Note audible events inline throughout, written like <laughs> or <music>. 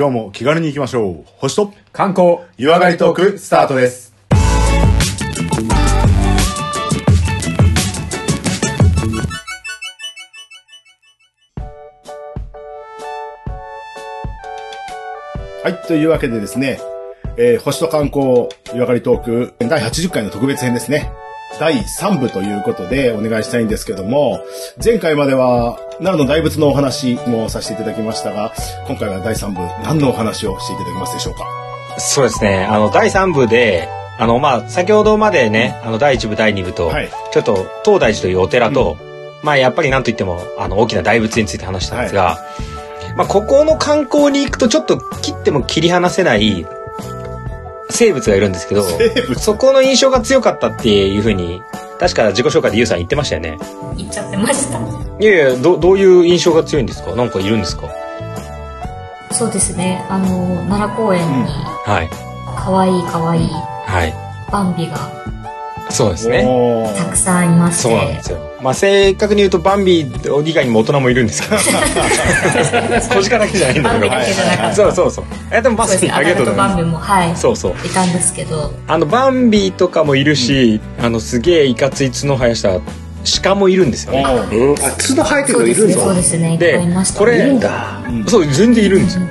今日も気軽に行きましょう。星と観光湯上がりトークスタートです。はい、というわけでですね、えー星と観光湯上がりトーク第80回の特別編ですね。第3部ということでお願いしたいんですけども、前回までは奈良の大仏のお話もさせていただきましたが、今回は第3部何のお話をしていただけますでしょうか？そうですね。あの、第3部で、あの、まあ、先ほどまでね、あの、第1部、第2部と、はい。ちょっと、東大寺というお寺と、まあ、やっぱりなんといっても、あの、大きな大仏について話したんですが、まあ、ここの観光に行くと、ちょっと切っても切り離せない、生物がいるんですけど、そこの印象が強かったっていうふうに、確か自己紹介でゆうさん言ってましたよね。言っちゃってました。いやいや、ど、どういう印象が強いんですか？なんかいるんですか？そうですね。あの、奈良公園に、はい。かわいいかわいいはい。バンビがそうですね。たくさんいまして。そうなんですよ。まあ、正確に言うと、バンビ以外にも大人もいるんですけど。小鹿だけじゃないんだけど。バンビだけじゃなかった。そうそうそう。え、でもまさに。ありがとうございます。バンビも、はい。そうそう。いたんですけど、あの、バンビとかもいるし、あの、すげえいかつい角生やした鹿もいるんですよね。あ、角生えてる。のいるんだ。そうですね。いっぱでいいました、ね。これいるんだ。そう、全然いるんですよ。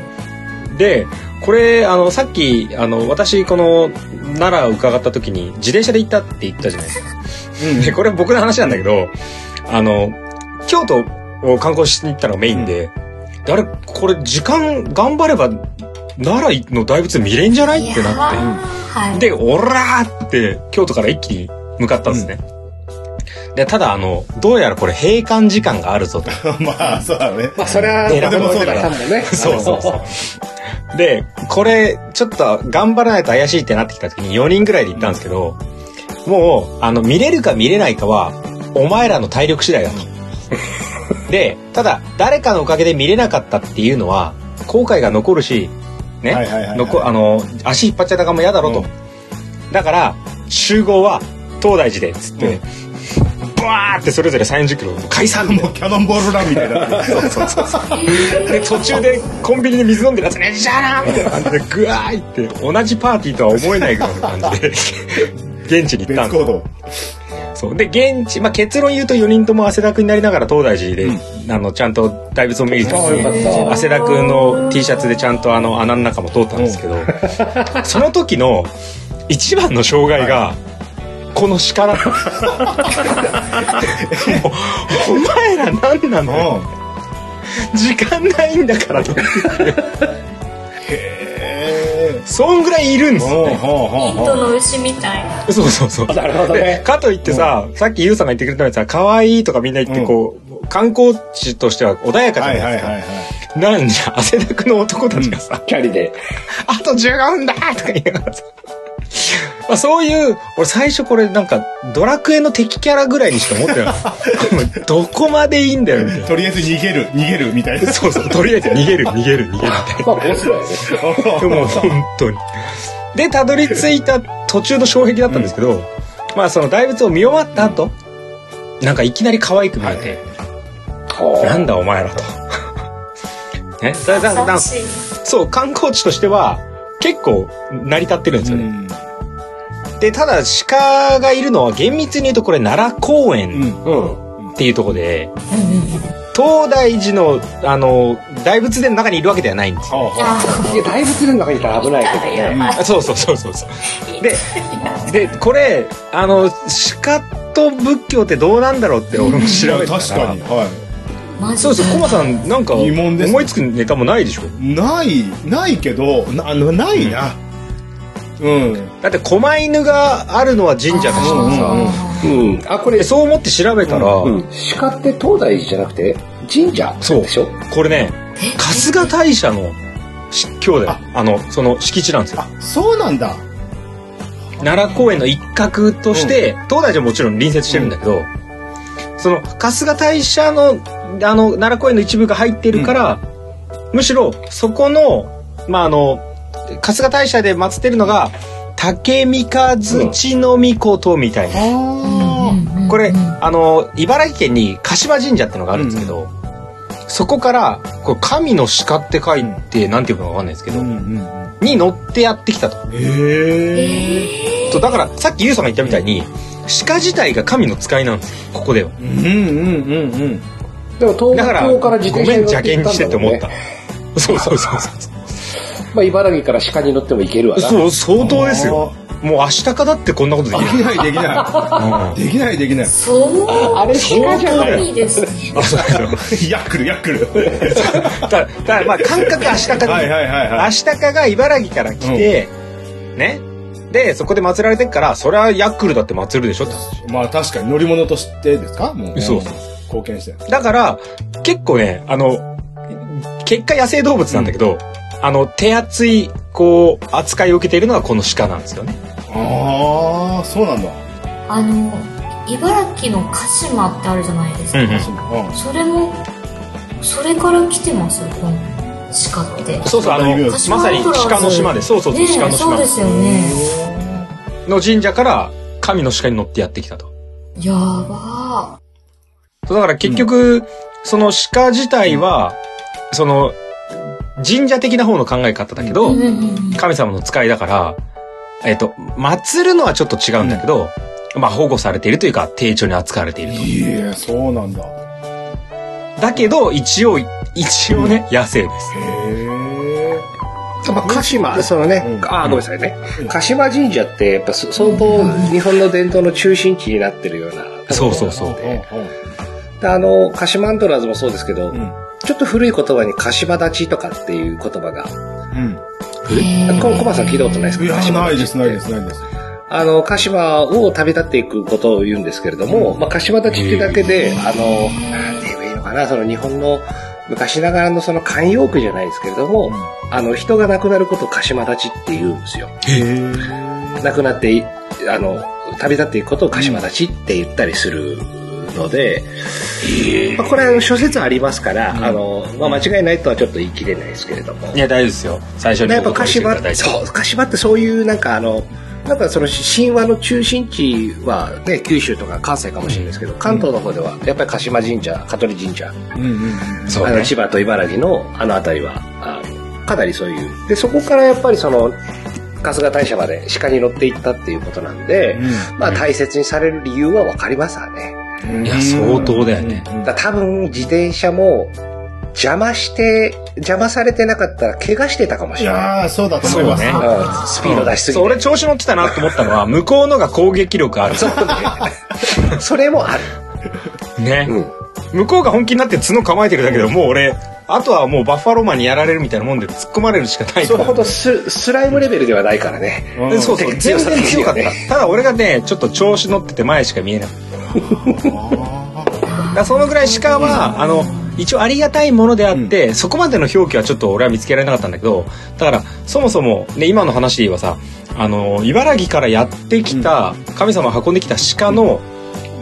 で、これ、あの、さっき、あの、私、この、奈良を伺った時に、自転車で行ったって言ったじゃないですか。で、これ僕の話なんだけど、あの、京都を観光しに行ったのがメインで、であれ、これ時間頑張れば、奈良の大仏見れんじゃない？ってなっはい。て。で、オラーって京都から一気に向かったんですね。で、ただあの、どうやらこれ閉館時間があるぞと。<laughs> まあ、そうだね。まあ、それは、ででもそうだね。そうそうそう。で、これ、ちょっと頑張らないと怪しいってなってきた時に4人ぐらいで行ったんですけど、もう、あの、見れるか見れないかは、お前らの体力次第だと。<laughs> で、ただ、誰かのおかげで見れなかったっていうのは、後悔が残るし、ね、足引っ張っちゃったかも嫌だろと。うんだから、集合は、東大寺で、つって、ブワーってそれぞれ30キロ解散みたいなもうキャノンボールランみたいな。そうそうそうそう。で途中でコンビニで水飲んでるやつねじゃーなみたいな感じでグワーいって同じパーティーとは思えないぐらいの感じで現地に行ったんです。そう。で現地、まあ、結論言うと4人とも汗だくになりながら東大寺で、あのちゃんと大仏を見ると汗だくの T シャツでちゃんとあの穴の中も通ったんですけど、その時の一番の障害が、この鹿だった。も <laughs> うお前ら何なの時間ないんだからとへそんぐらいいるんですよね。インドの牛みたいな。そうそうそう。<laughs> なるほどでね。かといってさ、さっきユウさんが言ってくれたようにさ、可愛いとかみんな言ってこう、観光地としては穏やかじゃはないいですか。はいはいはい。なんじゃ、汗だくの男たちがさ、キャリで。<laughs> あと15分だとか言いながらさ。まあそういう、俺最初これなんか、ドラクエの敵キャラぐらいにしか思ってなかった。<laughs> どこまでいいんだよ、みたいな。とりあえず逃げる、逃げるみたいな。そうそう、とりあえず逃げる、逃げる、逃げるみたいな。まあ、ボスだよね。でも本当に。で、たどり着いた途中の障壁だったんですけど、まあその大仏を見終わった後、なんかいきなり可愛く見えて、なんだお前らと。ね？そう、観光地としては結構成り立ってるんですよね。うんで、ただ鹿がいるのは厳密に言うとこれ奈良公園。っていうところで。東大寺の、あの、大仏殿の中にいるわけではないんですよ。いや、大仏の中にいたら危ないけどね。そうそうそうそうそう。で、<laughs> で、これ、あの、鹿と仏教ってどうなんだろうって俺も調べてたら。確かに。はマジそうそう、コマさん、なんか、疑問です思いつくネタもないでしょ？い。ない、ないけど、な、あのないな。うん。だって、狛犬があるのは神社だしうんさ、うん。あ、これで、そう思って調べたら、うん。鹿って東大寺じゃなくて、神社そうでしょ？これね、春日大社の司教だよ。あの、その敷地なんですよあ。、そうなんだ。奈良公園の一角として、東大寺はもちろん隣接してるんだけど、その春日大社のあの奈良公園の一部が入ってるから、むしろそこのまああの春日大社で祀ってるのが竹三日槌の御事みたいな、あこれあの茨城県に鹿島神社ってのがあるんですけど、そこから、これ神の鹿って書いて、なんていうかわかんないですけど、うんうんに乗ってやってきたと。うん。へえ。そうだから、さっきユウさんが言ったみたいに、鹿自体が神の使いなんですよ、ここでは。うんうんうんうん。でも東だから、京から自ごめん、転車に乗って邪険にして行ったんだもんねって思った。<laughs> そうそうそうそう。まあ茨城から鹿に乗っても行けるわな。そう、相当ですよ。もう明日かだってこんなことできでない。きないできない。できないできない。そう。あれ鹿じゃないですね。あそうですよヤックルヤックル。<laughs> だだからまあ感覚明日かではいはいはいはい明日かが茨城から来て、ね。で、そこで祀られてっから、それはヤックルだって祀るでしょまあ確かに乗り物としてですか？もう。そうそう貢献して。だから、結構ね、あの、結果野生動物なんだけど、あの、手厚い、こう、扱いを受けているのはこの鹿なんですよね。ああ、そうなんだ。あの、茨城の鹿島ってあるじゃないですか。うんうんうん。それも、それから来てますこの鹿って。そうそう、あの、うんまさに鹿の島で、そうそう鹿の島そうですよね。の神社から神の鹿に乗ってやってきたと。やばそうだから結局、その鹿自体は、その、神社的な方の考え方だけー。ど、神様の使いだから、えっ、と、祀るのはちょっと違うんだけど、まあ保護されているというか、丁重に扱われていると。いえ、そうなんだ。へだけど、一応、一応ね、野生です。え。まあ、鹿島、そのね、うんあーごめんなさいねうん。鹿島神社って、やっぱそ相当日本の伝統の中心地になってるような。そうそうそうあの、鹿島アントラーズもそうですけど、うん。ちょっと古い言葉に鹿島立ちとかっていう言葉が、うん。こコバさん聞いたことないですか？いや、鹿島ないです、ないです、ないです。あの、鹿島を旅立っていくことを言うんですけれども、まあ、鹿島立ちってだけで、あの、なんて言えばいいのかな、その日本の昔ながらのその慣用句じゃないですけれども、あの、人が亡くなることを鹿島立ちって言うんですよ。亡くなってい、あの、旅立っていくことを鹿島立ちって言ったりするので、まあ、これは諸説ありますから、あの、まあ、間違いないとはちょっと言い切れないですけれども。いや、大丈夫ですよ。最初に。やっぱ鹿島って、そう、鹿島ってそういうなんかあの、なんかその神話の中心地はね、九州とか関西かもしれないですけど、関東の方ではやっぱり鹿島神社、香取神社、うんうんそうね。あの千葉と茨城のあの辺りは、あのかなりそういう。で、そこからやっぱりその、春日大社まで鹿に乗っていったっていうことなんで、まあ大切にされる理由はわかりますわね。うん。いや相当だよねだ多分自転車も邪魔して、邪魔されてなかったら怪我してたかもいしれない。そうだと思います。そうねうんスピード出しすぎて。俺調子乗ってたなと思ったのは、向こうのが攻撃力ある。<laughs> それもある。ね。うん。向こうが本気になって角構えてるだけでもう俺、あとはもうバッファローマンにやられるみたいなもんで突っ込まれるしかないから。それほどススライムレベルではないからね。うんでそうそう、全然強かった。ただ俺がね、ちょっと調子乗ってて前しか見えない。<laughs> だからそのぐらい鹿は、あの、一応ありがたいものであって、そこまでの表記はちょっと俺は見つけられなかったんだけど、だから、そもそも、ね、今の話で言えばさ、あの、茨城からやってきた、神様が運んできた鹿の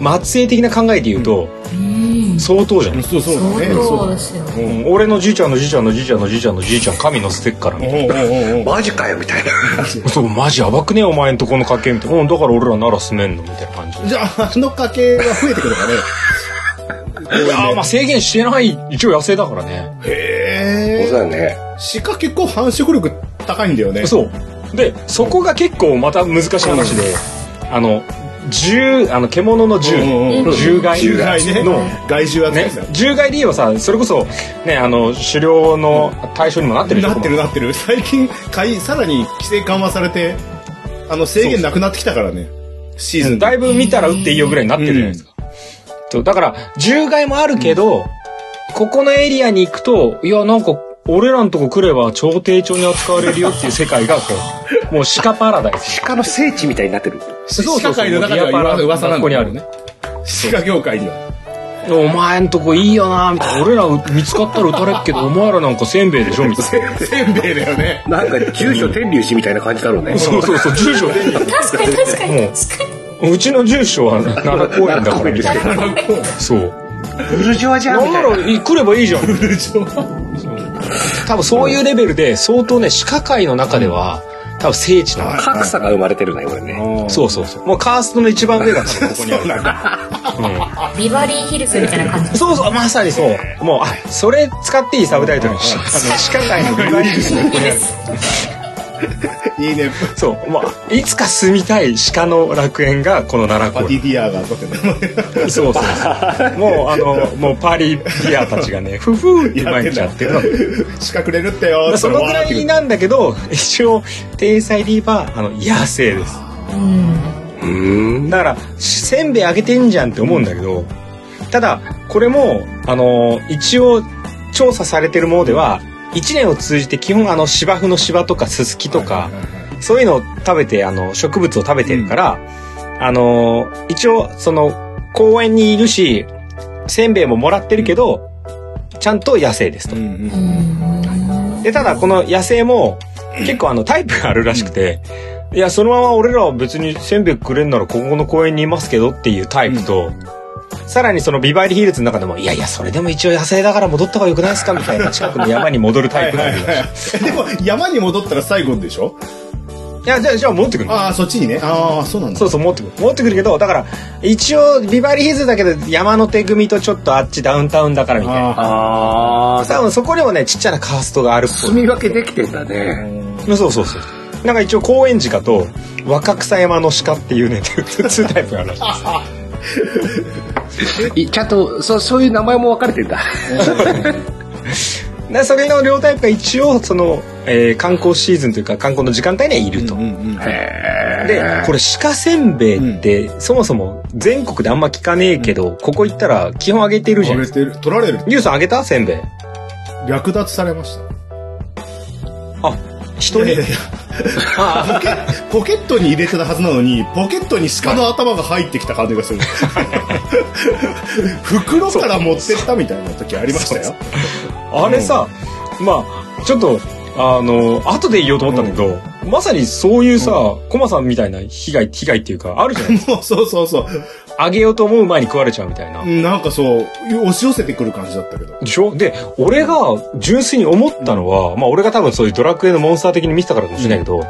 末裔的な考えで言うと、うん。相当じゃん。そうそうだ相ね。当ですよ。うん俺のじいちゃんのじいちゃんのじいちゃんのじいちゃんのじいちゃん神乗せてっからみたいな。マジかよ、みたいな。そう、マジやばくねお前んとこの家系みたいな。うん、だから俺らなら住めんのみたいな感じで。じゃあ、あの家系が増えてくるかね？いやーまあ制限してない、一応野生だからね。へそうだよね。え。鹿結構繁殖力高いんだよね。そう。で、そこが結構また難しい話で、あの、獣、あの、獣の獣、獣害獣害ねの、害獣扱いね獣害で言えばさ、それこそ、ね、あの、狩猟の対象にもなってるなってるなってる。最近、かい、さらに規制緩和されて、あの、制限なくなってきたからね。シーズン。だいぶ見たら撃っていいよぐらいになってるじゃないですか。そう、だから、獣害もあるけど、ここのエリアに行くと、いや、なんか、俺らのとこ来れば超低調に扱われるよっていう世界が、こう、もう鹿パラダイス。鹿の聖地みたいになってる。鹿界の中では噂噂なんだここにあるね。鹿業界には。お前んとこいいよなみたいな。俺ら見つかったら撃たれっけど、お前らなんかせんべいでしょみたいな。<laughs> せんべいだよね。なんか住所天竜寺みたいな感じだろうね。そうそうそう、住所で。確かに確かに確かに。うちの住所は奈良公園だからみたいな。そう。ブルジョワじゃんなんなみた来ればいいじゃん。<laughs> 多分そういうレベルで相当ね、鹿界の中では、多分聖地なの。はい格差が生まれてるね、これね。そうそうそう。もうカーストの一番上が多分ここにある。そうなんだ。うんビバリーヒルズみたいな感じ。そうそう、まさにそう。もう、あ、それ使っていいサブタイトルにし、あの、鹿界のビバリーヒルズがここにある。<laughs> いいね。そう、まあ、いつか住みたい鹿の楽園がこの奈良公パティディアがとってね。そうそうそう。<laughs> もう、あの、もうパリdeer たちがね、<laughs> ふふーって毎日やってるの。資格れるってよ。そのぐらいなんだけど、一応、体裁で言えば、あの、野生です。うん。うん。だから、せんべいあげてんじゃんって思うんだけど、ただ、これも、あの、一応、調査されてるものでは、一年を通じて基本あの芝生の芝とかススキとか、そういうのを食べて、あの、植物を食べてるから、あの、一応、その、公園にいるし、せんべいももらってるけど、ちゃんと野生ですとうん。う。うんん。で、ただこの野生も、結構あのタイプがあるらしくて、いや、そのまま俺らは別にせんべいくれんならここの公園にいますけどっていうタイプと、さらにそのビバリーヒルズの中でも、いやいや、それでも一応野生だから戻った方がよくないですかみたいな近くの山に戻るタイプがいるらしい。えでも、山に戻ったら最後でしょ？いや、じゃあ、じゃあ持ってくるのああ、そっちにね。ああ、そうなんだ。そうそう、持ってくる。持ってくるけど、だから、一応、ビバリーヒルズだけど、山手組とちょっとあっちダウンタウンだからみたいな。ああ多分そこにもね、ちっちゃなカーストがあるっぽい。住み分けできてんだね。そうそうそう。なんか一応、公園鹿と、若草山の鹿っていうね、<laughs> 2タイプがあるらしいです。いちゃんと、そそういう名前も分かれてんだ。で <laughs> それの両タイプが一応その、えー観光シーズンというか観光の時間帯にはいると。うんうん。でこれ鹿せんべいって、そもそも全国であんま聞かねえけど、ここ行ったら基本あげてるじゃん。あげてる。取られる。リュウさんあげた？せんべい。略奪されました。あ、人に？ポケットに入れてたはずなのに、ポケットに鹿の頭が入ってきた感じがする。<laughs> 袋から持ってったみたいな時ありましたよ。あれさ、まあちょっとあの後で言おうと思ったんだけど、まさにそういうさ、コマさんみたいな被害被害っていうかあるじゃないですか。<laughs> もうそうそうそう。あげようと思う前に食われちゃうみたいな。なんかそう、押し寄せてくる感じだったけど。でしょ？で、俺が純粋に思ったのは、まあ俺が多分そういうドラクエのモンスター的に見てたからかもしれないけど、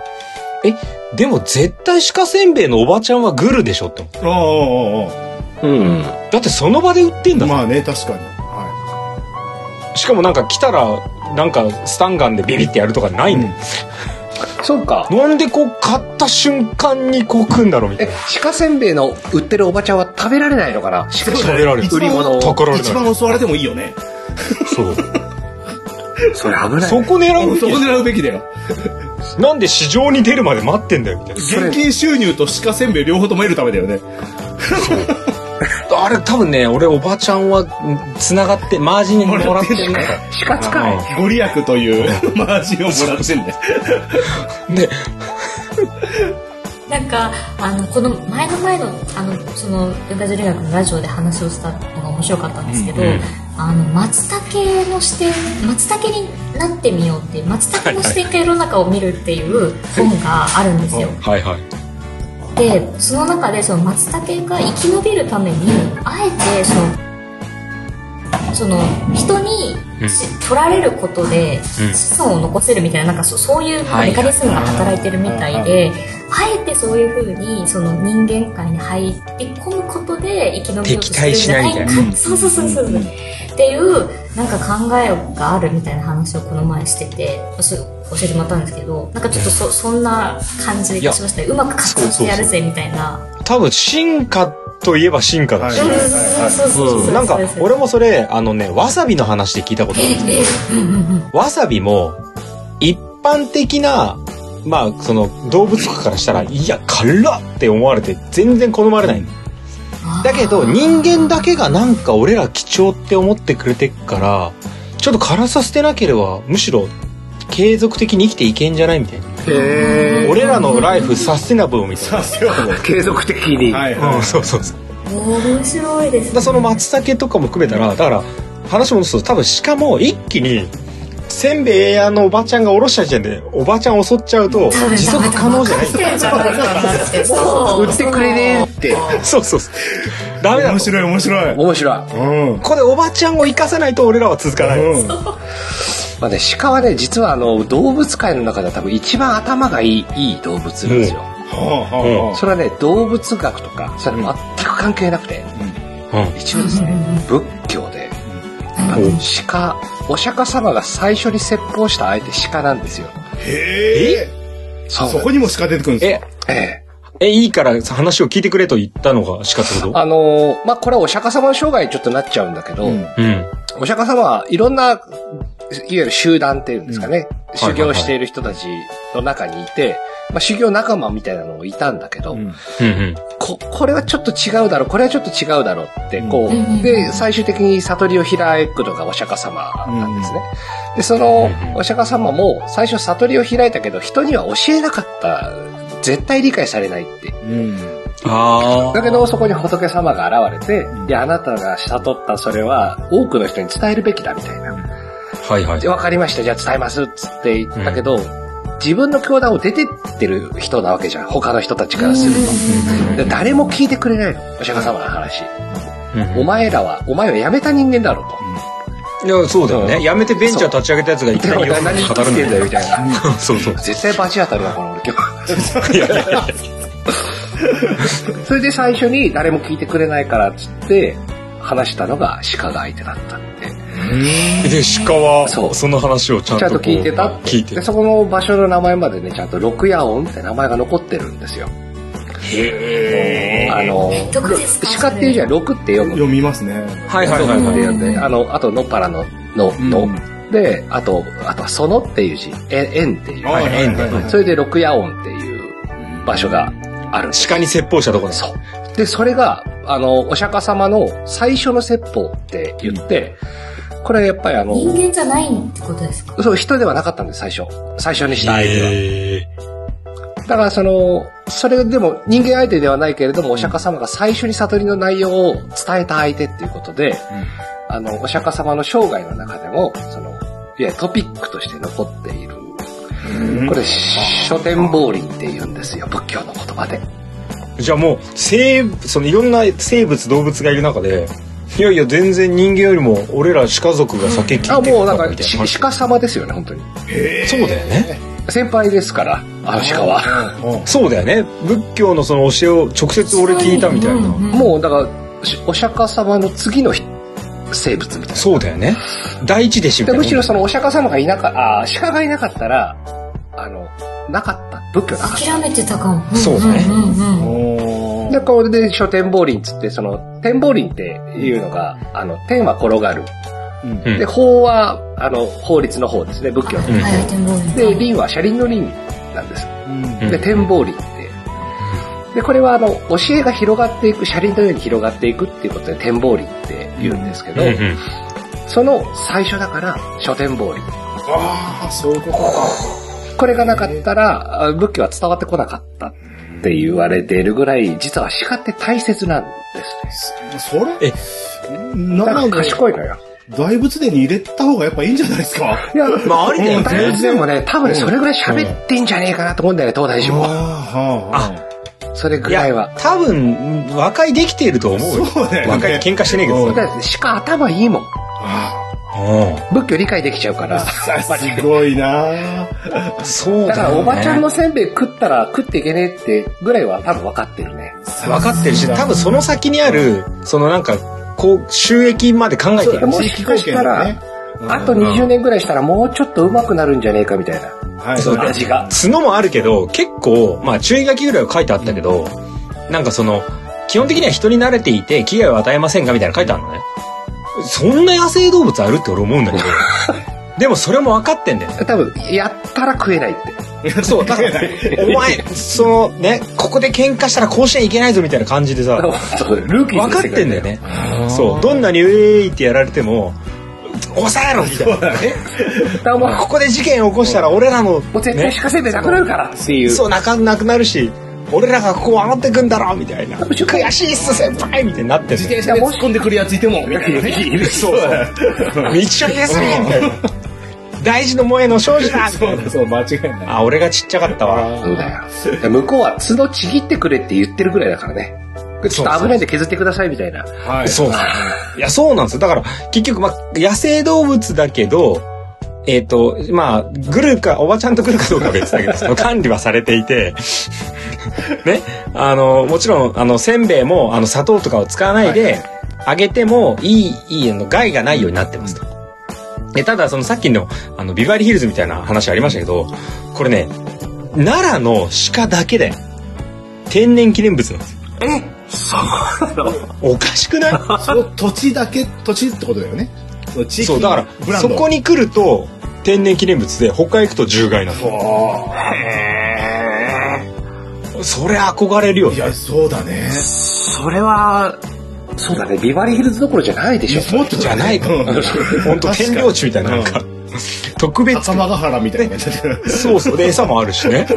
え、でも絶対鹿せんべいのおばちゃんはグルでしょって思った。ああ、あうん。だってその場で売ってんあ、だもんまあね、確かに。はしかもなんか来たら、なんかスタンガンでビビってやるとかないい。の、うんそうか。なんでこう買った瞬間にこう食うんだろうみたいえな。、鹿せんべいの売ってるおばちゃんは食べられないのかな？鹿食べられる。売り物を。一番襲われてもいいよね。そう。<laughs> それ危ない。そこ狙うべきそこ狙うべきだよ。なんで市場に出るまで待ってんだよみたいな。現金収入と鹿せんべい両方とも得るためだよね。あれ多分ね、俺おばちゃんは繋がって、マージンにもらってんね。鹿使い。ご利益という <laughs> マージンをもらってんだよ。で、なんか、あの、この前の前の、あの、その、ヨガジュ学のラジオで話をしたのが面白かったんですけど、うんうんあの、松茸の視点、松茸になってみようっていう、松茸の視点から世の中を見るっていう本があるんですよ。はいはい。で、その中でその松茸が生き延びるために、あえてその、その人にうん。し取られることでうん。子孫を残せるみたいななんかそそういうメカニズムが働いてるみたいで、あえてそういうふうにその人間界に入り込むことで生き延びようとしてるんじゃない敵対しないそうそうそうそう、っていうなんか考えがあるみたいな話をこの前してて教えてもらったんですけどなんかちょっとそそんな感じがしましたね。うまく活用してやるぜみたいな。多分進化といえば進化だし、なんか俺もそれあのねわさびの話で聞いたことあるんですけど。わさびも一般的なまあその動物とかからしたらいや辛っって思われて全然好まれないの。だけど人間だけがなんか俺ら貴重って思ってくれてっからちょっと辛さ捨てなければむしろ継続的に生きていけんじゃないみたいな。へ俺らのライフサステナブルみたいな。継続的に。はいうん、はい。そうそうそう。面白いですねその松茸とかも含めたらだから話戻す。と多分しかも一気にせんべい屋のおばちゃんがおろした時点でおばちゃん襲っちゃうと持続可能じゃない。売ってくれねーって。そうそうそう。ダメだ面白い面白い。面白い。うん。ここでおばちゃんを生かさないと俺らは続かない、うん。まあね、鹿はね、実はあの、動物界の中では多分一番頭がいい、いい動物なんですよ。はあはあはあそれはね、動物学とか、それは全く関係なくて、うん。一応ですね、仏教で、鹿、お釈迦様が最初に説法した相手鹿なんですよ。へえ。そそこにも鹿出てくるんですえか、ええ。え、いいから話を聞いてくれと言ったのが鹿ってこと？あのーまあ、これはお釈迦様の生涯にちょっとなっちゃうんだけど、うんうん。お釈迦様はいろんな、いわゆる集団っていうんですかね、はい修行している人たちの中にいて、まあ、修行仲間みたいなのもいたんだけど、うんうんうん。こ、これはちょっと違うだろう、これはちょっと違うだろうって、こう、うんで、最終的に悟りを開くのがお釈迦様なんですね。で、そのうんお釈迦様も最初悟りを開いたけど、人には教えなかった。絶対理解されないって。うん。ああ。だけど、そこに仏様が現れて、うんいや、あなたが悟ったそれは、多くの人に伝えるべきだ、みたいな。はいはいで、。わかりました、じゃあ伝えます、つって言ったけど、自分の教団を出てってる人なわけじゃん。他の人たちからすると。で誰も聞いてくれないの。お釈迦様の話。うんお前らは、お前は辞めた人間だろういや、そうだよね。やめてベンチャー立ち上げたやつがいきな何。言ってんだよ、みたいな。<laughs> そうそう。絶対バチ当たるわ、この俺今日。いやいやいや。<laughs> それで最初に誰も聞いてくれないからっつって、話したのが鹿が相手だったって。で、鹿は、そうその話をちゃんとこうちゃんと聞いてたって。聞いてで、そこの場所の名前までね、ちゃんと六夜音って名前が残ってるんですよ。へあの、鹿っていうじゃん、六って読む。読みますね。はいはいはいはい。読んで、あの、あと、のっぱらの、の、の。で、あと、あとは、そのっていう字、え、縁っていう。はいそれで六夜音っていう場所があるんです。鹿に説法したところそう。で、それが、あの、お釈迦様の最初の説法って言って、これやっぱりあの、人間じゃないってことですか？そう、人ではなかったんです、最初。最初にした相手は。へだからその、それでも人間相手ではないけれども、お釈迦様が最初に悟りの内容を伝えた相手っていうことで、あの、お釈迦様の生涯の中でも、その、いわゆるトピックとして残っている。これ、書店法輪って言うんですよ、仏教の言葉で。ーじゃあもう、生、そのいろんな生物、動物がいる中で、いやいや、全然人間よりも、俺ら鹿族が酒聞いてあ、もうなんか、みたいな話し鹿様ですよね、本当に。そうだよね。先輩ですから、あの鹿は。は。そうだよね。仏教のその教えを直接俺聞いたみたいな。もう、だから、しお釈迦様の次の人生物みたいな。そうだよね。第一弟子みたいな。でむしろそのお釈迦様がいなかあー鹿がいなかったら、あの、なかった。仏教なかった。諦めてたかも。そうだねんうんうんおで、これで書天法輪つって、その、天法輪っていうのが、あの、天は転がる。うんうんで、法は、あの、法律の方ですね、仏教の。うんはい、展望輪で、輪は車輪の輪なんです。うんで、天法輪って。で、これはあの、教えが広がっていく、車輪のように広がっていくっていうことで天法輪って言うんですけど、うんうんその最初だから、書天法輪。ああ、そういうことか。これがなかったら、あ仏教は伝わってこなかったって言われているぐらい、実は鹿って大切なんですね。それ？え、なので、賢いのよ。大仏殿に入れた方がやっぱいいんじゃないですか？いや、まあありだよね大仏でもね、多分ね、それぐらい喋ってんじゃねえかなと思うんだよね、東大寺も。ああ、それぐらいは。、多分、和解できていると思うよ。そうだよね和解喧嘩してねえけどさ。だって鹿頭いいもん。う仏教理解できちゃうから。さすごいな。んそうだからだよねおばちゃんのせんべい食ったら食っていけねえってぐらいは多分分かってるね。分かってるし、多分その先にある、そのなんか、こう、収益まで考えている。もしかしたら、あと20年ぐらいしたらもうちょっと上手くなるんじゃねえかみたいな。はい。そう味が。角もあるけど、結構、まあ注意書きぐらいは書いてあったけど、なんかその、基本的には人に慣れていて、危害を与えませんかみたいなの書いてあるのね。そんな野生動物あるって俺思うんだけど。<laughs> でもそれも分かってんだよね。多分、やったら食えないって。<laughs> そう、だから、<laughs> お前、そのね、ここで喧嘩したら甲子園行けないぞみたいな感じでさ、ルーキー分かってんだよね。そう、どんなにウェーイってやられても、抑えろみたいな。だからもう、ここで事件を起こしたら俺らの、もう絶対鹿せんべいなくなるからっていう。そう、なかなくなるし、俺らがここを上がってくんだろみたいな。悔しいっす先輩みたいになってん自転車で突っ込んでくるやついても、みたいなね。そうだ。道を消すねみたいな。大事の萌えの庄司だみたいなそうだ、そう、間違いない。あ、俺がちっちゃかったわ。そうだよ。向こうは角ちぎってくれって言ってるぐらいだからね。ちょっと危ないんで削ってくださいみたいな。はい。そうなんいや、そうなんですよ。だから、結局、まあ、野生動物だけど、えっ、と、まあ、グルか、おばちゃんと来るかどうかは別だけど、<laughs> その管理はされていて、ね、あの、もちろん、あの、せんべいも、あの、砂糖とかを使わないで、揚げてもいい、いいの害がないようになってますと。で、ただ、そのさっきの、あの、ビバリーヒルズみたいな話ありましたけど、これね、奈良の鹿だけで、天然記念物なんですよ。えそうなの？おかしくない？<laughs> その土地だけ、土地ってことだよね。その地域そう、だから、ブランドそこに来ると、天然記念物で、他行くと獣害なの。おそれ憧れるよーい。や、そうだね。それは、そうだね、ビバリーヒルズどころじゃないでしょ。もっとじゃないかうん本当天領地みたいな、なんか、特別ヶ原みたいな。そうそう。で、餌もあるしね。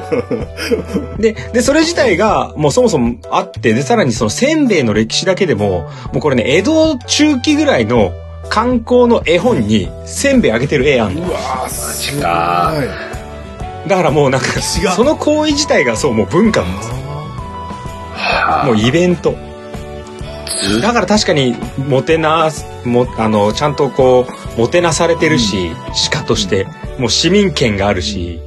<laughs> で、で、それ自体が、もうそもそもあって、で、さらにそのせんべいの歴史だけでも、もうこれね、江戸中期ぐらいの観光の絵本に、せんべいあげてる絵あんの。うわー、すごい。かだからもうなんか、その行為自体がそう、もう文化なんですよ。もうイベント。だから確かに、もてなす、も、あの、ちゃんとこう、もてなされてるし、鹿として、もう市民権があるし、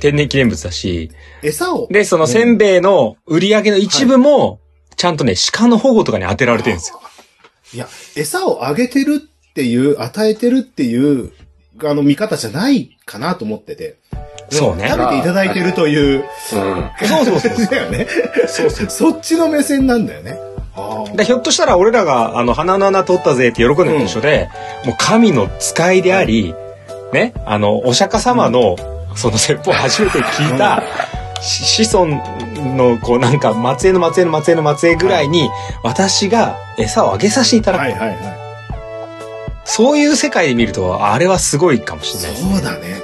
天然記念物だし、餌を。で、そのせんべいの売り上げの一部も、ちゃんとね、鹿の保護とかに当てられてるんですよ。いや、餌をあげてるっていう、与えてるっていう、あの、見方じゃないかなと思ってて。そうね食べていただいてるという、うん。そうそうそう。<laughs> だよね。そうそう。そっちの目線なんだよね。あでひょっとしたら俺らが、あの、鼻の穴取ったぜって喜んでるのと一緒で、もう神の使いであり、ね、あの、お釈迦様の、その説法を初めて聞いた、し子孫の、こうなんか、末裔の末裔の末裔の末裔ぐらいに、私が餌をあげさせていただく。はいはいはい。そういう世界で見ると、あれはすごいかもしれないね。そうだね。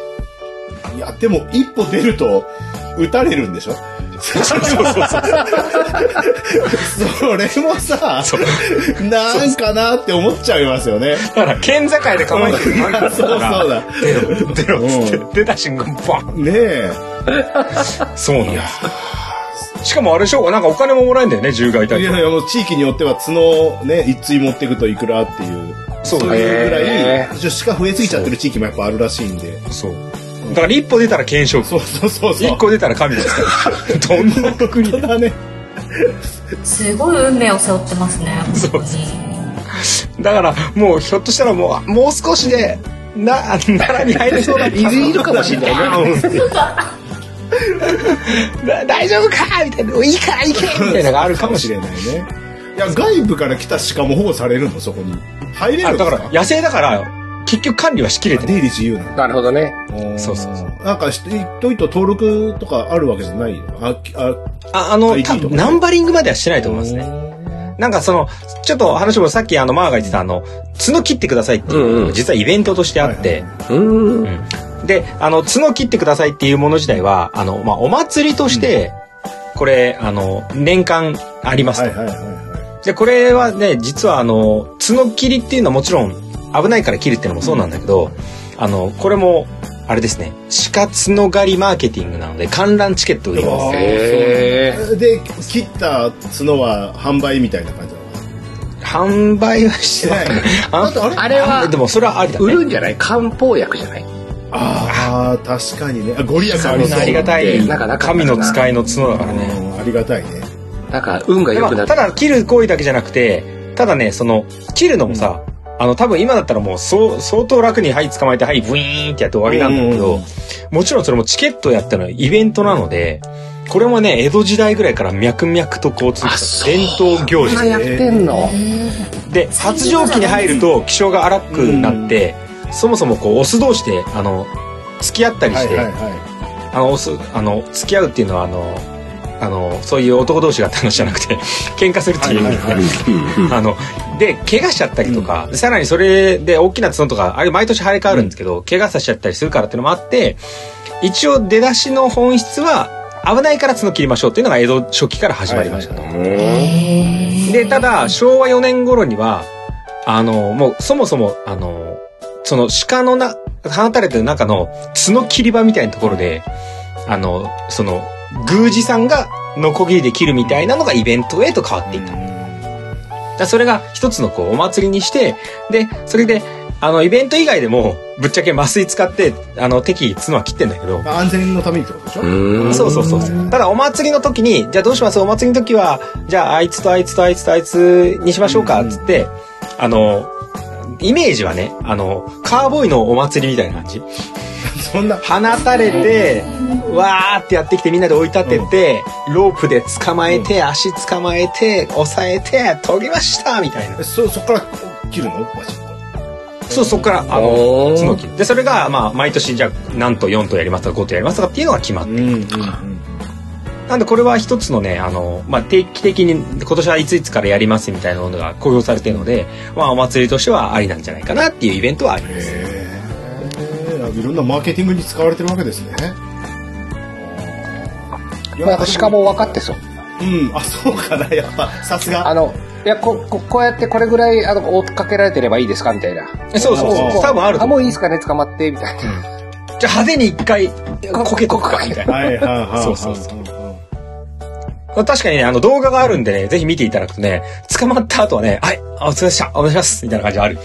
いや、でも一歩出ると、撃たれるんでしょ？そうそうそう。それもさ、なんかなって思っちゃいますよね。だから、県境で構えてるそうそうだ。出ろ、出ろっつって、出た瞬間、バンねえ。そうなんだ。しかもあれでしょなんかお金ももらえるんだよね、獣害対策。いやいや、もう地域によっては角ね、一対持っていくといくらっていう。そうそういうぐらへい、鹿増えすぎちゃってる地域もやっぱあるらしいんで。そう。だから一歩出たら検証。そうそうそうそう。一個出たら神ですから。<laughs> どんな国だね。すごい運命を背負ってますねそうだから、もうひょっとしたらもう、もう少しで、な、奈良に入れそうだ。いるいるかもしれないね。だ大丈夫か？みたいな。いいから行けみたいなのがあるかもしれない。ね。いや、外部から来た鹿も保護されるの、そこに。入れるだから、野生だから、結局管理はしきれて。出入り自由なの。なるほどね。そうそうそう。なんか、ひといと登録とかあるわけじゃないのあ、あ、あ、あの、ID 多とか分ナンバリングまではしてないと思いますね。なんかその、ちょっと話もさっきあの、マーが言ってたあの、角切ってくださいっていううんうん。実はイベントとしてあって、うん。で、あの、角切ってくださいっていうもの自体は、あの、まあ、お祭りとして、これ、あの、年間ありますと。はいはいはいはで、これはね、実はあの、角切りっていうのはもちろん危ないから切るっていうのもそうなんだけど、あの、これも、あれですね、鹿角狩りマーケティングなので、観覧チケットを売ります。で、切った角は販売みたいな感じ販売はしてない。ああれ？あれ？はでもそれはありだね。売るんじゃない？漢方薬じゃない？ああ、確かにね。あご利益あり。ありがたい神の使いの角だからね。うんありがたいね。なんか運が良くなって。ただ切る行為だけじゃなくて、ただね、その、切るのもさ、あの、多分今だったらもう、そう、相当楽に、はい、捕まえて、はい、ブイーンってやって終わりなんだけどもちろんそれもチケットやったのはイベントなので、これもね、江戸時代ぐらいから脈々とこう伝統行事。そんなやってんの？で、発情期に入ると気性が荒くなって、そもそもこう、オス同士で、あの、付き合ったりして、はいはいはあの、オス、あの、付き合うっていうのは、あの、あの、そういう男同士がって話じゃなくて、<laughs> 喧嘩するっていう。意味で、あの、で、怪我しちゃったりとか、でさらにそれで大きな角とか、あれ毎年生え変わるんですけど、怪我させちゃったりするからっていうのもあって、一応出だしの本質は、危ないから角切りましょうっていうのが江戸初期から始まりましたと。で、ただ、昭和4年頃には、あの、もう、そもそも、あの、その鹿のな、放たれてる中の角切り場みたいなところで、あの、その、宮司さんがノコギリで切るみたいなのがイベントへと変わっていった。だそれが一つのこうお祭りにして、で、それで、あの、イベント以外でも、ぶっちゃけ麻酔使って、あの、敵角は切ってんだけど。安全のためにってことでしょ？そうそうそう。ただ、お祭りの時に、じゃあどうします？お祭りの時は、じゃあ、あいつとあいつとあいつとあいつにしましょうか、つって、あの、イメージはね、あの、カーボーイのお祭りみたいな感じ。そんな。放たれて、わーってやってきてみんなで追い立てて、うん、ロープで捕まえて、足捕まえて、押さえて、研ぎましたみたいな。そ、そっから切るの？バシッそう、そこから、あの、角切る。で、それが、まあ、毎年、じゃあ、何と4とやりますとか5とやりますとかっていうのが決まっていくとか。なんでこれは一つのね、あの、まあ、定期的に今年はいついつからやりますみたいなものが公表されているので、まあ、お祭りとしてはありなんじゃないかなっていうイベントはあります。いろんなマーケティングに使われてるわけですね。まあ、しかも分かってそう。うん、あ、そうかな、やっぱ、さすが。あの、いやこここうやってこれぐらいあの追っかけられてればいいですかみたいな。そうそうそう。多分あるあもういいですかね捕まってみたいな、うん、じゃあ派手に一回こけとくかみたいな。はいはいはい。そうそうそう確かにね、あの動画があるんでね、ぜひ見ていただくとね、捕まった後はね、はい、お疲れでした、お願いします、みたいな感じある。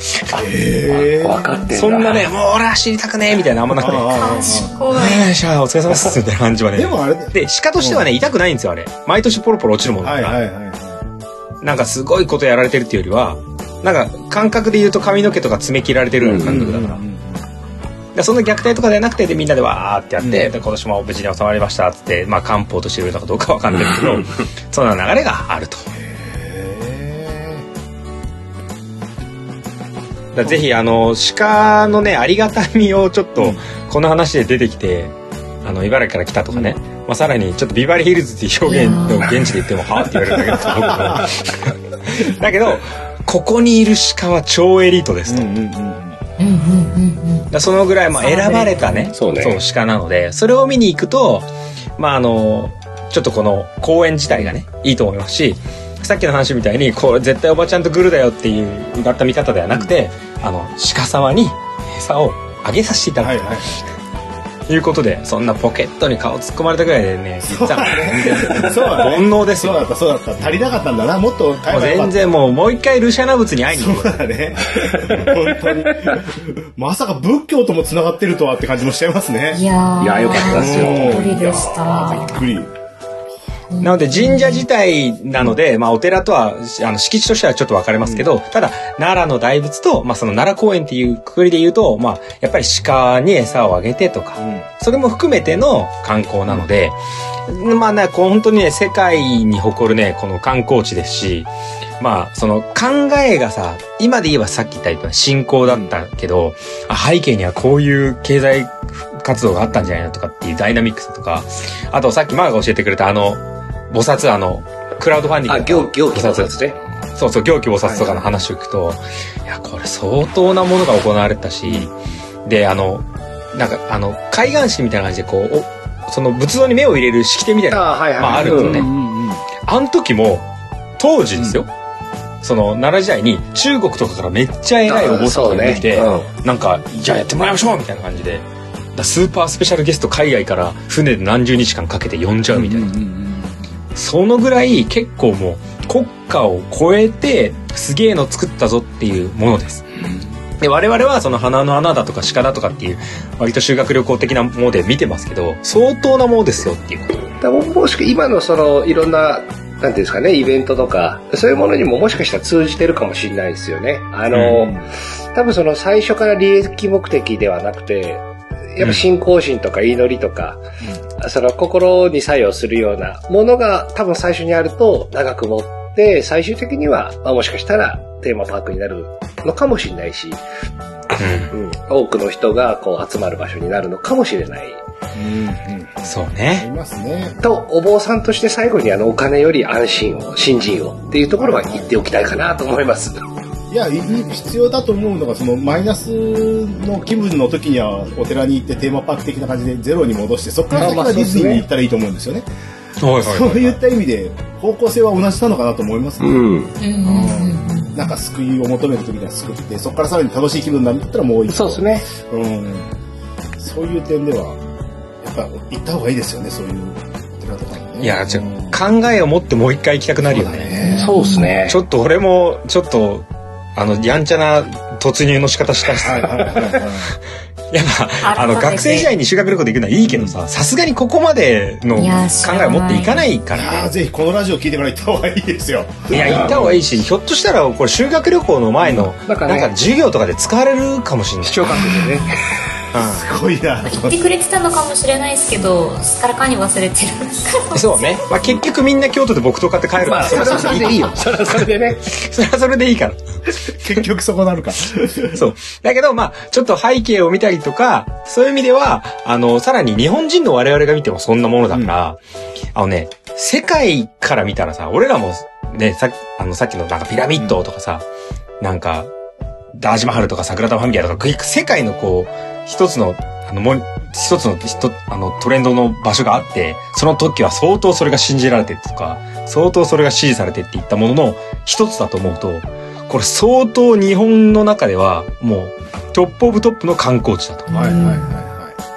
へ分かってそんなね、もう俺は知りたくねえ、みたいなあんまなくて。賢い。よいしょ、お疲れ様です、みたいな感じはね。でもあれで、鹿としてはね、痛くないんですよ、あれ。毎年ポロポロ落ちるもんだから。はいはいはい。なんかすごいことやられてるっていうよりはなんか感覚で言うと髪の毛とか爪切られてるような感覚だから。でそんな虐待とかじゃなくてでみんなでわーってやって、うん、で今年も無事に収まりましたっつってまあ漢方としてるのかどうかわかんないけどそんな流れがあると。だぜひあの鹿のねありがたみをちょっとこの話で出てきて、あの茨城から来たとかね、まあ、さらにちょっとビバリーヒルズっていう表現の現地で言ってもはあって言われるだけだけど。<laughs> <laughs> だけどここにいる鹿は超エリートですと。そのぐらいまあ選ばれたねそうね。鹿なのでそれを見に行くとまああのちょっとこの公演自体がねいいと思いますしさっきの話みたいにこう絶対おばちゃんとグルだよっていううがった見方ではなくて、うん、あの鹿様に餌をあげさせていただく、はいはいいうことで、そんなポケットに顔突っ込まれたぐらいでね、実は全然、そうだ、煩悩ですよ。そうだった、そうだった。足りなかったんだな、もっと買えば全然もう、もう一回ルシャナ仏に会いに行く。そうだね。本当に。まさか仏教とも繋がってるとはって感じもしちゃいますね。いやいや、よかったですよ。びっくりでした。びっくり。なので神社自体なので、まあお寺とは、あの敷地としてはちょっと分かれますけど、うん、ただ奈良の大仏と、まあその奈良公園っていうくくりで言うと、まあやっぱり鹿に餌をあげてとか、うん、それも含めての観光なので、まあね、こう本当にね、世界に誇るね、この観光地ですし、まあ、その考えがさ、今で言えばさっき言ったような信仰だったけど、背景にはこういう経済活動があったんじゃないのとかっていうダイナミックさとか、あとさっきマーが教えてくれたあの、菩薩、あの、クラウドファンディング。あ、行、行菩薩ね。そうそう、行基菩薩とかの話を聞くと、はい、いや、これ相当なものが行われたし、で、あの、なんか、あの、海岸式みたいな感じで、こう、おその仏像に目を入れる式典みたいなのが、はいはい、まあ、あるんですよね。うんうん、あの時も、当時ですよ。うん、その奈良時代に中国とかからめっちゃ偉いお坊さんが出てきて、ねうん、なんかじゃあやってもらいましょうみたいな感じでスーパースペシャルゲスト海外から船で何十日間かけて呼んじゃうみたいな、うんうんうんそのぐらい結構もう国家を超えてすげえの作ったぞっていうものです。で我々はその花の穴だとか鹿だとかっていう割と修学旅行的なもので見てますけど相当なものですよっていうこと。もしくは今のそのいろんななんていうんですかねイベントとかそういうものにももしかしたら通じてるかもしれないですよね。あの、うん、多分その最初から利益目的ではなくてやっぱ信仰心とか祈りとか、うん、その心に作用するようなものが多分最初にあると長く持って、最終的には、まあ、もしかしたらテーマパークになるのかもしれないし、うん、多くの人がこう集まる場所になるのかもしれない。うんうん、そうね。いますね。と、お坊さんとして最後にあのお金より安心を、信心をっていうところは言っておきたいかなと思います。いや、必要だと思うのが、そのマイナスの気分の時にはお寺に行ってテーマパーク的な感じでゼロに戻して、そこから先はディズニーに行ったらいいと思うんですよね。そういった意味で方向性は同じなのかなと思いますね。うん。なんか救いを求める時には救って、そこからさらに楽しい気分になったらもう一そうですね。うん。そういう点では、やっぱ行った方がいいですよね、そういうお寺とかね。いや、じゃ考えを持ってもう一回行きたくなるよね。そうですね。ちょっと俺も、ちょっと、あの、やんちゃな突入の仕方したしさ。<laughs> やっぱ、あの、学生時代に修学旅行で行くのはいいけどさ、さすがにここまでの考えを持っていかないから。ぜひこのラジオ聞いてから行った方がいいですよ。いや、行った方がいいし、ひょっとしたら、これ修学旅行の前の、なんか授業とかで使われるかもしれない。視聴覚でね。すごいな。言ってくれてたのかもしれないですけどすっからかに忘れてるうんそうね。まあ結局みんな京都で木刀買って帰るから、それはそれでいいよ。それはそれでね。<laughs> それはそれでいいから。結局そこなるか。<laughs> そう。だけど、まあ、ちょっと背景を見たりとか、そういう意味では、あの、さらに日本人の我々が見てもそんなものだから、あのね、世界から見たらさ、俺らも、ね、さっき、あの、さっきのなんかピラミッドとかさ、なんか、タージマハルとかサグラダファミリアとか、世界のこう、一つの、あの、もう、一つの、一あの、トレンドの場所があって、その時は相当それが信じられてとか、相当それが支持されてっていったものの一つだと思うと、これ相当日本の中ではもう top of top の観光地だと。はいはいはいは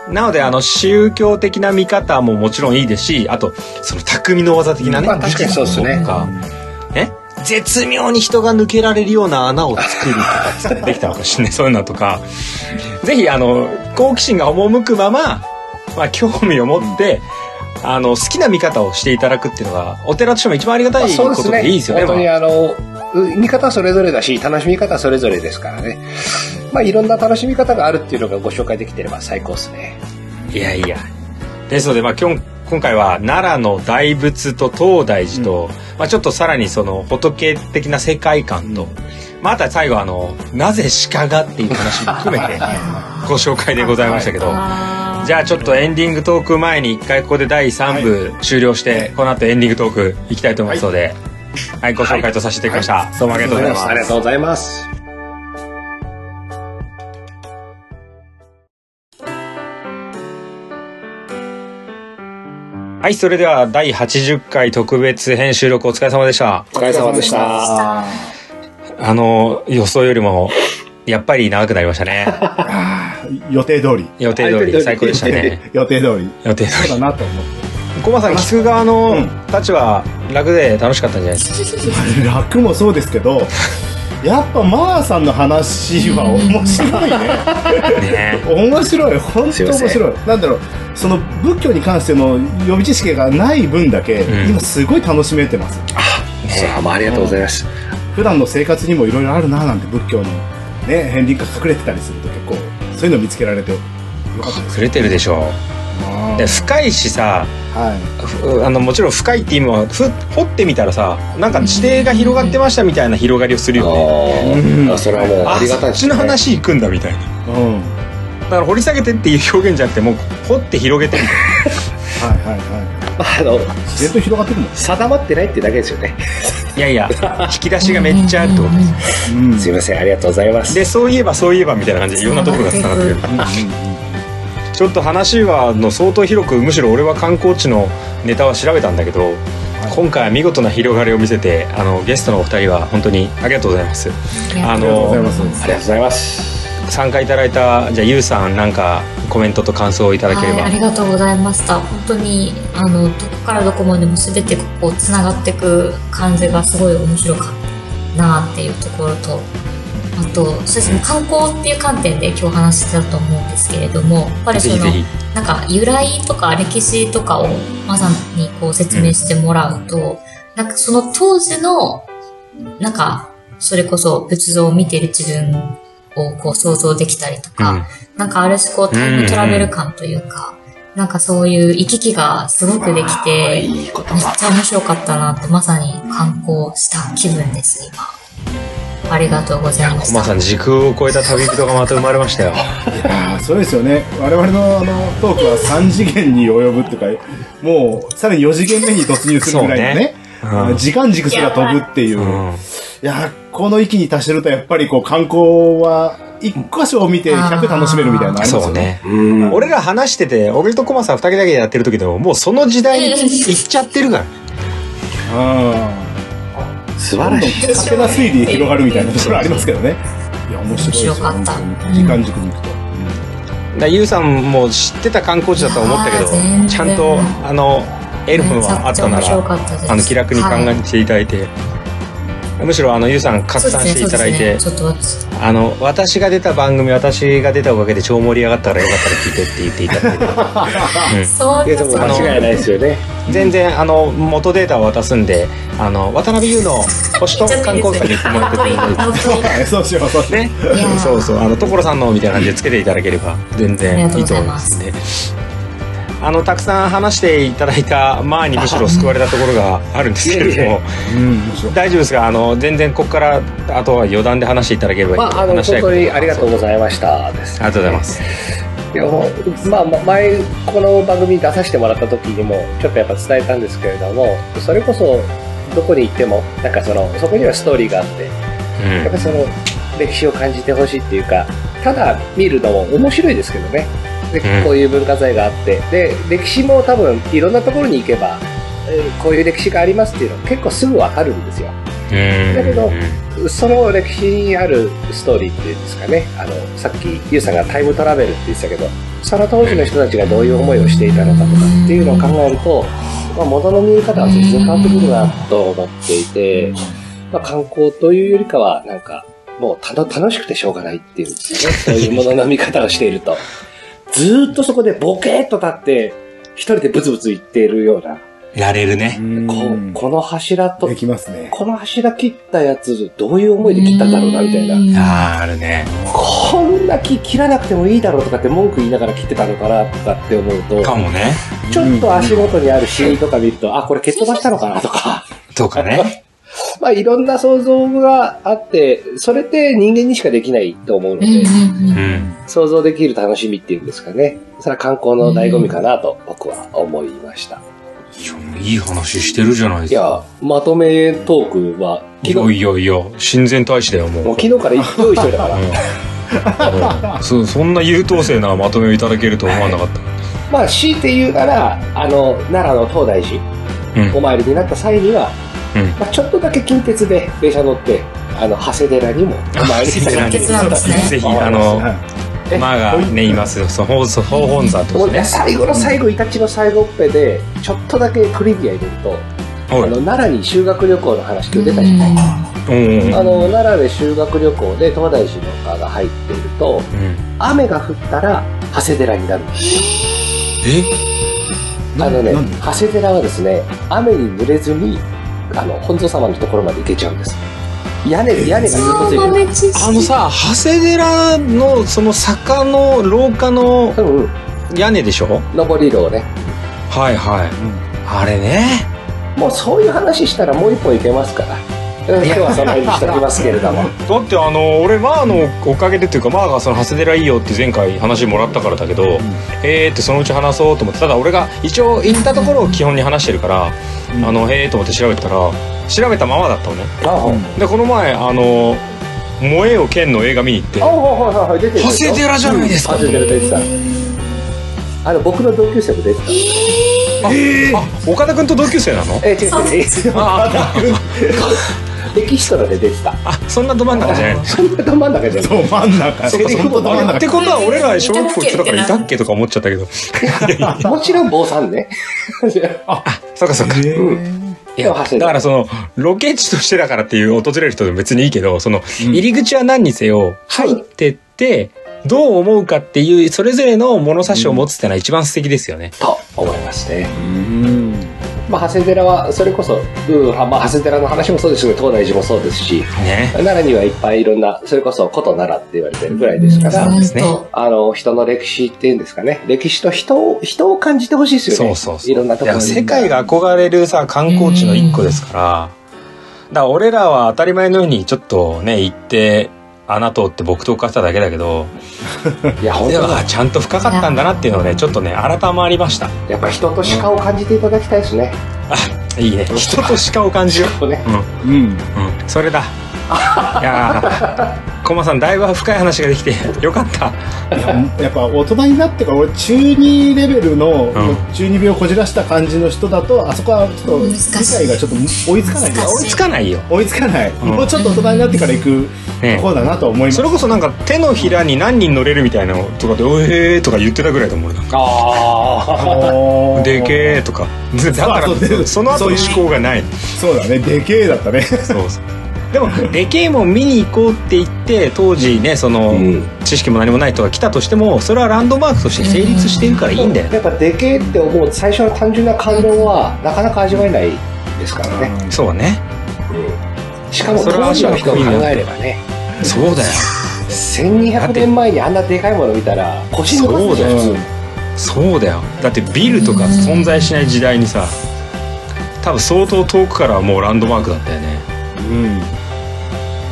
なのであの宗教的な見方ももちろんいいですし、あとその匠の技的なね。まあ確かにそうですねとか、ね絶妙に人が抜けられるような穴を作るとか <laughs> できたのかもしれない。そういうのとか。ぜひあの、好奇心が赴くまま、まあ興味を持って、あの、好きな見方をしていただくっていうのが、お寺としても一番ありがたいそうですね。ことでいいですよね。本当にまああの、見方それぞれだし、楽しみ方それぞれですからね。まあいろんな楽しみ方があるっていうのがご紹介できてれば最高ですね。いやいや。ですので、まあ、今日、今回は奈良の大仏と東大寺と、まあ、ちょっとさらにその仏的な世界観と、まあ、あとは最後あの、なぜ鹿がっていう話も含めて <laughs> ご紹介でございましたけど、あじゃあちょっとエンディングトーク前に一回ここで第3部終了して、この後エンディングトークいきたいと思いますので、はい、ご紹介とさせていただきました。どうもありがとうございます。ありがとうございます。はい、それでは第80回特別編収録お疲れ様でした。お疲れ様でした。ああの、予想よりも、やっぱり長くなりましたね。<laughs> い。予定通り。予定通り最高でしたね。<laughs> 予定通り。予定通そうだなと思って。り。コマさん、聞く側のうんたちは楽で楽しかったんじゃないですか？楽もそうですけど、<laughs> やっぱマーさんの話は面白いね。ね面白い。本当面白い。なんだろう、その仏教に関しての予備知識がない分だけ、うん今すごい楽しめてます。あもうありがとうございます。普段の生活にもいろいろあるななんて仏教のね、片鱗が隠れてたりすると結構、そういうの見つけられてよかったです。触れてるでしょあで深いしさはふあのもちろん深いって意味はふ掘ってみたらさなんか地底が広がってましたみたいな広がりをするよねうんあそれはもうありがたいね。そっちの話行くんだみたいない。うん。だから掘り下げてっていう表現じゃなくてもう掘って広げてみたい <laughs> はいはいはい。まああの、自然と広がってくもん。定まってないってだけですよね。ないやいや <laughs> 引き出しがめっちゃあるってことですうん。すいません、ありがとうございます。でそういえばそういえばみたいな感じでいろんなところがつながってくるちょっと話はの相当広くむしろ俺は観光地のネタは調べたんだけど、今回は見事な広がりを見せてあのゲストのお二人は本当にありがとうございますあありがとうございのます。ありがとうございます。参加いただいたじゃあゆうさんなんかコメントと感想をいただければ、はい、ありがとうございました。本当に、あの、どこからどこまでも全てこう、つながっていく感じがすごい面白かったなっていうところと、あと、そうですね、観光っていう観点で今日話してたと思うんですけれども、やっぱりその、なんか由来とか歴史とかをまさにこう説明してもらうと、なんかその当時の、なんか、それこそ仏像を見てる自分をこう想像できたりとか、うんなんかある種こうタイムトラベル感というか、なんかそういう行き来がすごくできて、いい言めっちゃ面白かったなって、まさに観光した気分です、今。ありがとうございました。さん時空を超えた旅人がまた生まれましたよいやーそうですよね。我々のあのトークは3次元に及ぶっていうか、もうさらに4次元目に突入するぐらいのね、ねうんあの時間軸すら飛ぶっていう。うんいやーこの域に達してるとやっぱりこう観光は一箇所を見て100楽しめるみたいなね。そうねうん。俺ら話してて俺とコマさん二人だけでやってる時でももうその時代に行っちゃってるからうん。素晴らしい。勝手な推理で広がるみたいなところありますけどね。いや、面白いですよ。面白かった本当に時間軸に行くと。だからゆうさんも知ってた観光地だと思ったけどちゃんとあのエルフはあったならあの気楽に考えていただいて、むしろあのゆうさん拡散していただいて、ねそうですね。ちょっとあの私が出た番組私が出たおかげで超盛り上がったからよかったら聞いてって言っていただいて、うん。そういやでも間違いないですよね。全然あの元データを渡すんであの渡辺優の星と観光会に行ってもらってていいそうしよう、そ。ね。そうそう。あの所さんのみたいな感じでつけていただければ全然いいと思いますんであのたくさん話していただいた前にむしろ救われたところがあるんですけれどもうん。大丈夫ですか？あの全然ここからあとは余談で話していただければいいまあ、あの、本当にありがとうございましたです。ありがとうございますいやもうまあ、ま前、この番組に出させてもらった時にも、ちょっとやっぱ伝えたんですけれども、それこそ、どこに行っても、なんかその、そこにはストーリーがあって、うんやっぱりその、歴史を感じてほしいっていうか、ただ見るのも面白いですけどね。でうん。こういう文化財があって、で、歴史も多分、いろんなところに行けば、えーこういう歴史がありますっていうの結構すぐわかるんですよ。うん。だけどその歴史にあるストーリーっていうんですかね、あの、さっき、ゆうさんがタイムトラベルって言ってたけど、その当時の人たちがどういう思いをしていたのかとかっていうのを考えると、まあ、元の見え方は全然変わってくるなと思っていて、まあ、観光というよりかは、なんか、もう楽しくてしょうがないっていうんですかね、<laughs> そういうものの見方をしていると。ずーっとそこでボケーっと立って、一人でブツブツ言っているような、やれるね。うん。ここの柱とできますね。この柱切ったやつ、どういう思いで切ったんだろうな、みたいな。あーあるね。こんな木切らなくてもいいだろうとかって文句言いながら切ってたのかな、とかって思うと、かもね。ちょっと足元にあるシーンとか見ると、あ、これ蹴っ飛ばしたのかな、とか。とかねまあ、いろんな想像があって、それって人間にしかできないと思うので、うん想像できる楽しみっていうんですかね。それは観光の醍醐味かなと僕は思いました。いい話してるじゃないですか。いや、まとめトークは、いやいやいや親善大使だよもう。もう昨日から用意しといたから。うん。そそんな優等生なまとめをいただけると思わなかった、まあ、強いて言うなら、あの、奈良の東大寺、うん。お参りになった際には、うん。まあ、ちょっとだけ近鉄で電車乗って、あの、長谷寺にもお参りしたい近鉄なんですね。ぜひあのえまあがね言いますよ。その宝宝本座とね、最後の最後、イタチの最後っぺで、ちょっとだけトリビア入れると、あはい。の、奈良に修学旅行の話今日出たじゃないあの、奈良で修学旅行で東大寺の川が入っていると、うん。雨が降ったら長谷寺になるんですよ。え？あのね長谷寺はですね、雨に濡れずに、あの、本尊様のところまで行けちゃうんです。屋根、屋根がずっとついてる。あのさ長谷寺のその坂の廊下のうんうん。屋根でしょ？上り廊ね。はいはいあれねもうそういう話したらもう一本いけますから。うん今日はその辺にしときますけれども。だってあの俺マーのおかげでっていうかマーがその長谷寺いいよって前回話もらったからだけど、へーってそのうち話そうと思ってただ俺が一応行ったところを基本に話してるから、うんあのへーと思って調べたら調べたままだったのねあでこの前あの「燃えよ剣」の映画見に行ってあ、はいはいはい、出てる。長谷寺じゃないですか長谷寺出てた。あの、僕の同級生も出てた。あ岡田君と同級生なの？え、違う違う違う。<laughs> あエキストラで出てた。あそんなど真ん中じゃないの？<laughs> そんなど真ん中じゃない。ど真ん中。セリフも本当ど真ん中ってことは俺ら小学校行っからいたっけとか思っちゃったけどもちろん坊さんね。そうかそうかへーいや、だからその、ロケ地としてだからっていう訪れる人でも別にいいけど、その、入り口は何にせよ、入ってって、どう思うかっていう、それぞれの物差しを持つってのは一番素敵ですよね。と思いますね。うん。まあ、長谷寺は、それこそ、うん、あまあ、長谷寺の話もそうですけど、東大寺もそうですし、ね。奈良にはいっぱいいろんな、それこそ古都奈良って言われてるぐらいですから、そうですね本あの、人の歴史っていうんですかね。歴史と人を、人を感じてほしいですよね。そうそう。いろんなところ世界が憧れるさ、観光地の一個ですから、だから俺らは当たり前のようにちょっとね、行って、穴通って僕と化しただけだけど、いや、本で当だはちゃんと深かったんだなっていうのをね、ちょっとね、改まりました。やっぱ人と鹿を感じていただきたいですね。いいね。人と鹿を感じようね。うん。うん。うん、それだ。いやー、コマさん、だいぶ深い話ができて、よかった。いややっぱ大人になってから俺中2レベルの、ん。中二病をこじらした感じの人だとあそこはちょっと理解がちょっと追いつかない。追いつかないよ。追いつかない、ん。もうちょっと大人になってから行くねところだなと思います、それこそなんか手のひらに何人乗れるみたいなのとかで、おえーとか言ってたぐらいだもん、俺なんか。ああー。でけーとか。だからその後の思考がない。そうだね。でけえだったね。そうそう。でもデケイモン見に行こうって言って当時ねその、うん。知識も何もない人が来たとしてもそれはランドマークとして成立しているからいいんだよ、やっぱでけえって思う最初の単純な感動はなかなか味わえないですからね、そうね。しかもそれは当時の人を考えればね。そうだよ。1200年前にあんなでかいもの見たら腰抜かすそうだよ。そうだよ。だってビルとか存在しない時代にさ多分相当遠くからもうランドマークだったよね。うん。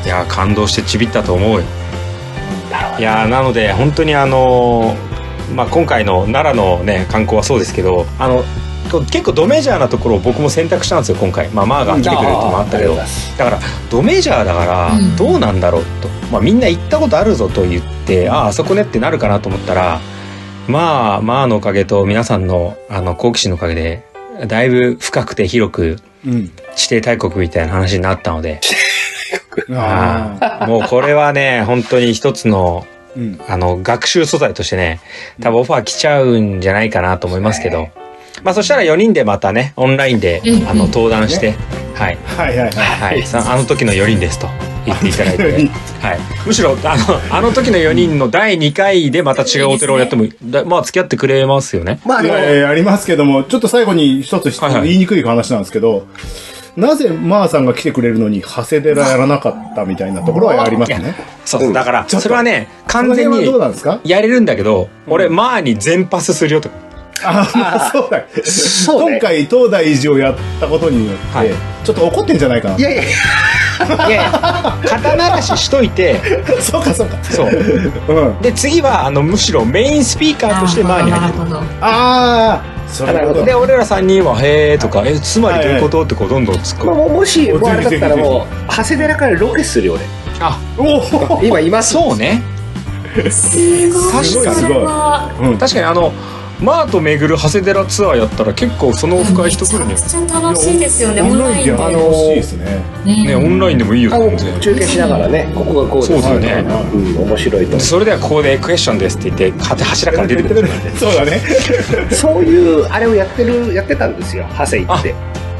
いや感動してちびったと思うよ。いやなので本当にあのまあ、今回の奈良のね観光はそうですけどあの結構ドメジャーなところを僕も選択したんですよ今回。まあマーが来てくれるっていうのもあったけど。だからドメジャーだからうん。どうなんだろうと、まあ、みんな行ったことあるぞと言ってあああそこねってなるかなと思ったらまあまあのおかげと皆さんのあの好奇心のおかげでだいぶ深くて広くうん。地底大国みたいな話になったのでもうこれはね本当に一つのうん。あの学習素材としてね多分オファー来ちゃうんじゃないかなと思いますけど、まあそしたら4人でまたねオンラインでうん。あの登壇して、はい。はいはいはい。はい、さあの時の4人ですと言っていただいて、<laughs> はい、むしろあのあの時の4人の第2回でまた違うお寺をやってもだまあ付き合ってくれますよね。まあでもいやいやありますけども、ちょっと最後に一つ質問はいはい。言いにくい話なんですけど、なぜマーさんが来てくれるのに、長谷寺やらなかったみたいなところはありますね。そうそうだからちょっとそれはねこ完全にの辺はどうなんですか？やれるんだけど俺マーに全パスするよとああ、<laughs> そうだ。そうね今回、東大寺をやったことによって、はいちょっと怒ってんじゃないかな。いやいやいやいや肩慣らししといて <laughs> そうかそうか。そううん。で次はあのむしろメインスピーカーとしてマーに入ってる。ああ、なるほど。で俺ら3人は「へえ」とか「えつまりどういうこと?」ってこうどんどん突っ込むまあ、もしもうあれだったらもう長谷寺からロケするよ俺。あ。おお今います。そうね。すごい。確かにそれはうん。確かにあのマーと巡る長谷寺ツアーやったら結構そのオフ会人来るねめちゃくちゃ楽しいですよね、オンラインで。ラインで。やってほしいですね。ねオンラインでもいいよ。中継しながらねここがこうですそうだよね。うん、面白いと。でそれではここでクエスチョンですって言っては柱から出てくる。そうだね。<laughs> そういうあれをやってるやってたんですよ。長谷行って。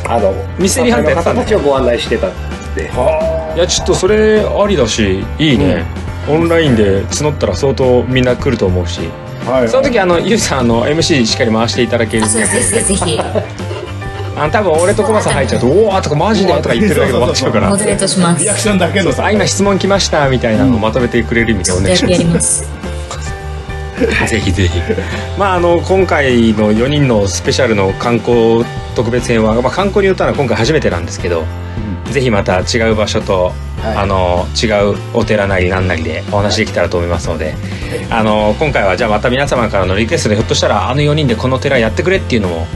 あのミステリーハンターやってた方たちをご案内してたんでいやちょっとそれありだしいいね、オンラインで募ったら相当みんな来ると思うしはい。その時あのゆうさんあの MC しっかり回していただけるあ、そうです、ぜひぜひ。<laughs> あの多分俺とコマさん入っちゃうと「おお!」とか「マジで?」とか言ってるだけで終わっちゃうからモデレートします。リアクションだけのさ。あ今質問来ましたみたいなのをまとめてくれる意味でお願いしやまります。す <laughs> ぜひぜひまああの今回の4人のスペシャルの観光特別編は、まあ、観光に言ったら今回初めてなんですけどぜひまた違う場所と、はい。あの違うお寺なりなんなりでお話できたらと思いますので、あの今回はじゃあまた皆様からのリクエストでひょっとしたらあの4人でこの寺やってくれっていうのも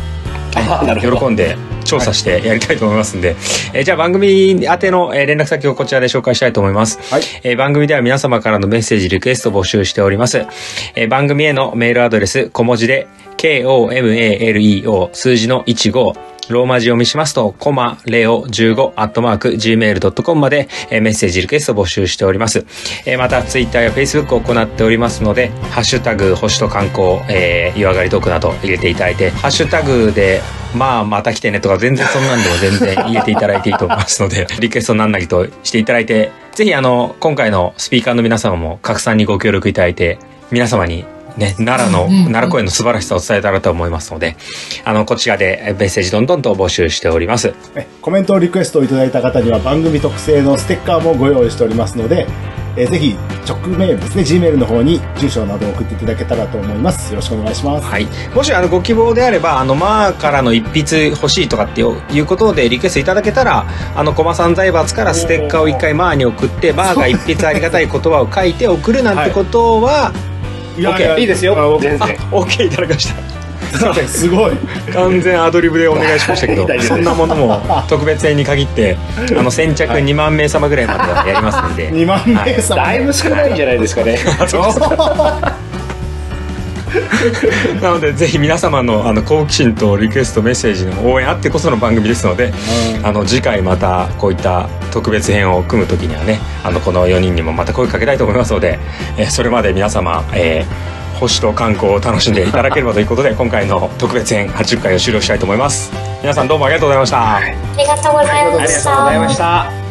喜んで調査してやりたいと思いますんで、えーじゃあ番組宛てのえー連絡先をこちらで紹介したいと思います。はい。えー番組では皆様からのメッセージ、リクエストを募集しております。えー番組へのメールアドレス、小文字で、k-o-m-a-l-e-o 数字の15、ローマ字読みしますと、コマ、レオ15、アットマーク、gmail.com まで、えーメッセージ、リクエスト募集しております。えーまた、ツイッターやフェイスブックを行っておりますので、ハッシュタグ、星と観光、えー、湯上がりトークなど入れていただいて、ハッシュタグで、まあ、また来てねとか、全然そんなんでも全然入れていただいていいと思いますので、<laughs> リクエストなんなりとしていただいて、ぜひあの、今回のスピーカーの皆様も拡散にご協力いただいて、皆様にね、奈良の、奈良公園の素晴らしさを伝えたらと思いますので、あの、こちらでメッセージどんどんと募集しております。えコメントリクエストをいただいた方には番組特製のステッカーもご用意しておりますので、えーぜひ直メールですね G メールの方に住所などを送っていただけたらと思います。よろしくお願いします。はい。もし、あの、ご希望であれば、あの、まあからの一筆欲しいとかっていうことでリクエストいただけたら、あの、コマさん財閥からステッカーを一回マーに送って、マーが一筆ありがたい言葉を書いて送るなんてことは、いや OK いいですよ。全あ然、OK いただきました。すごい。完全アドリブでお願いしましたけどそんなものも特別編に限って <laughs> あの先着2万名様ぐらいまではやりますんで。2万名様、だいぶ少ないんじゃないですかね <laughs> <laughs> なのでぜひ皆様のあの好奇心とリクエストメッセージの応援あってこその番組ですのであの次回またこういった特別編を組む時にはねあのこの4人にもまた声かけたいと思いますので、えーそれまで皆様、えー星と観光を楽しんでいただければということで今回の特別編80回を終了したいと思います。皆さんどうもありがとうございました、ありがとうございましありがとうございまたし。た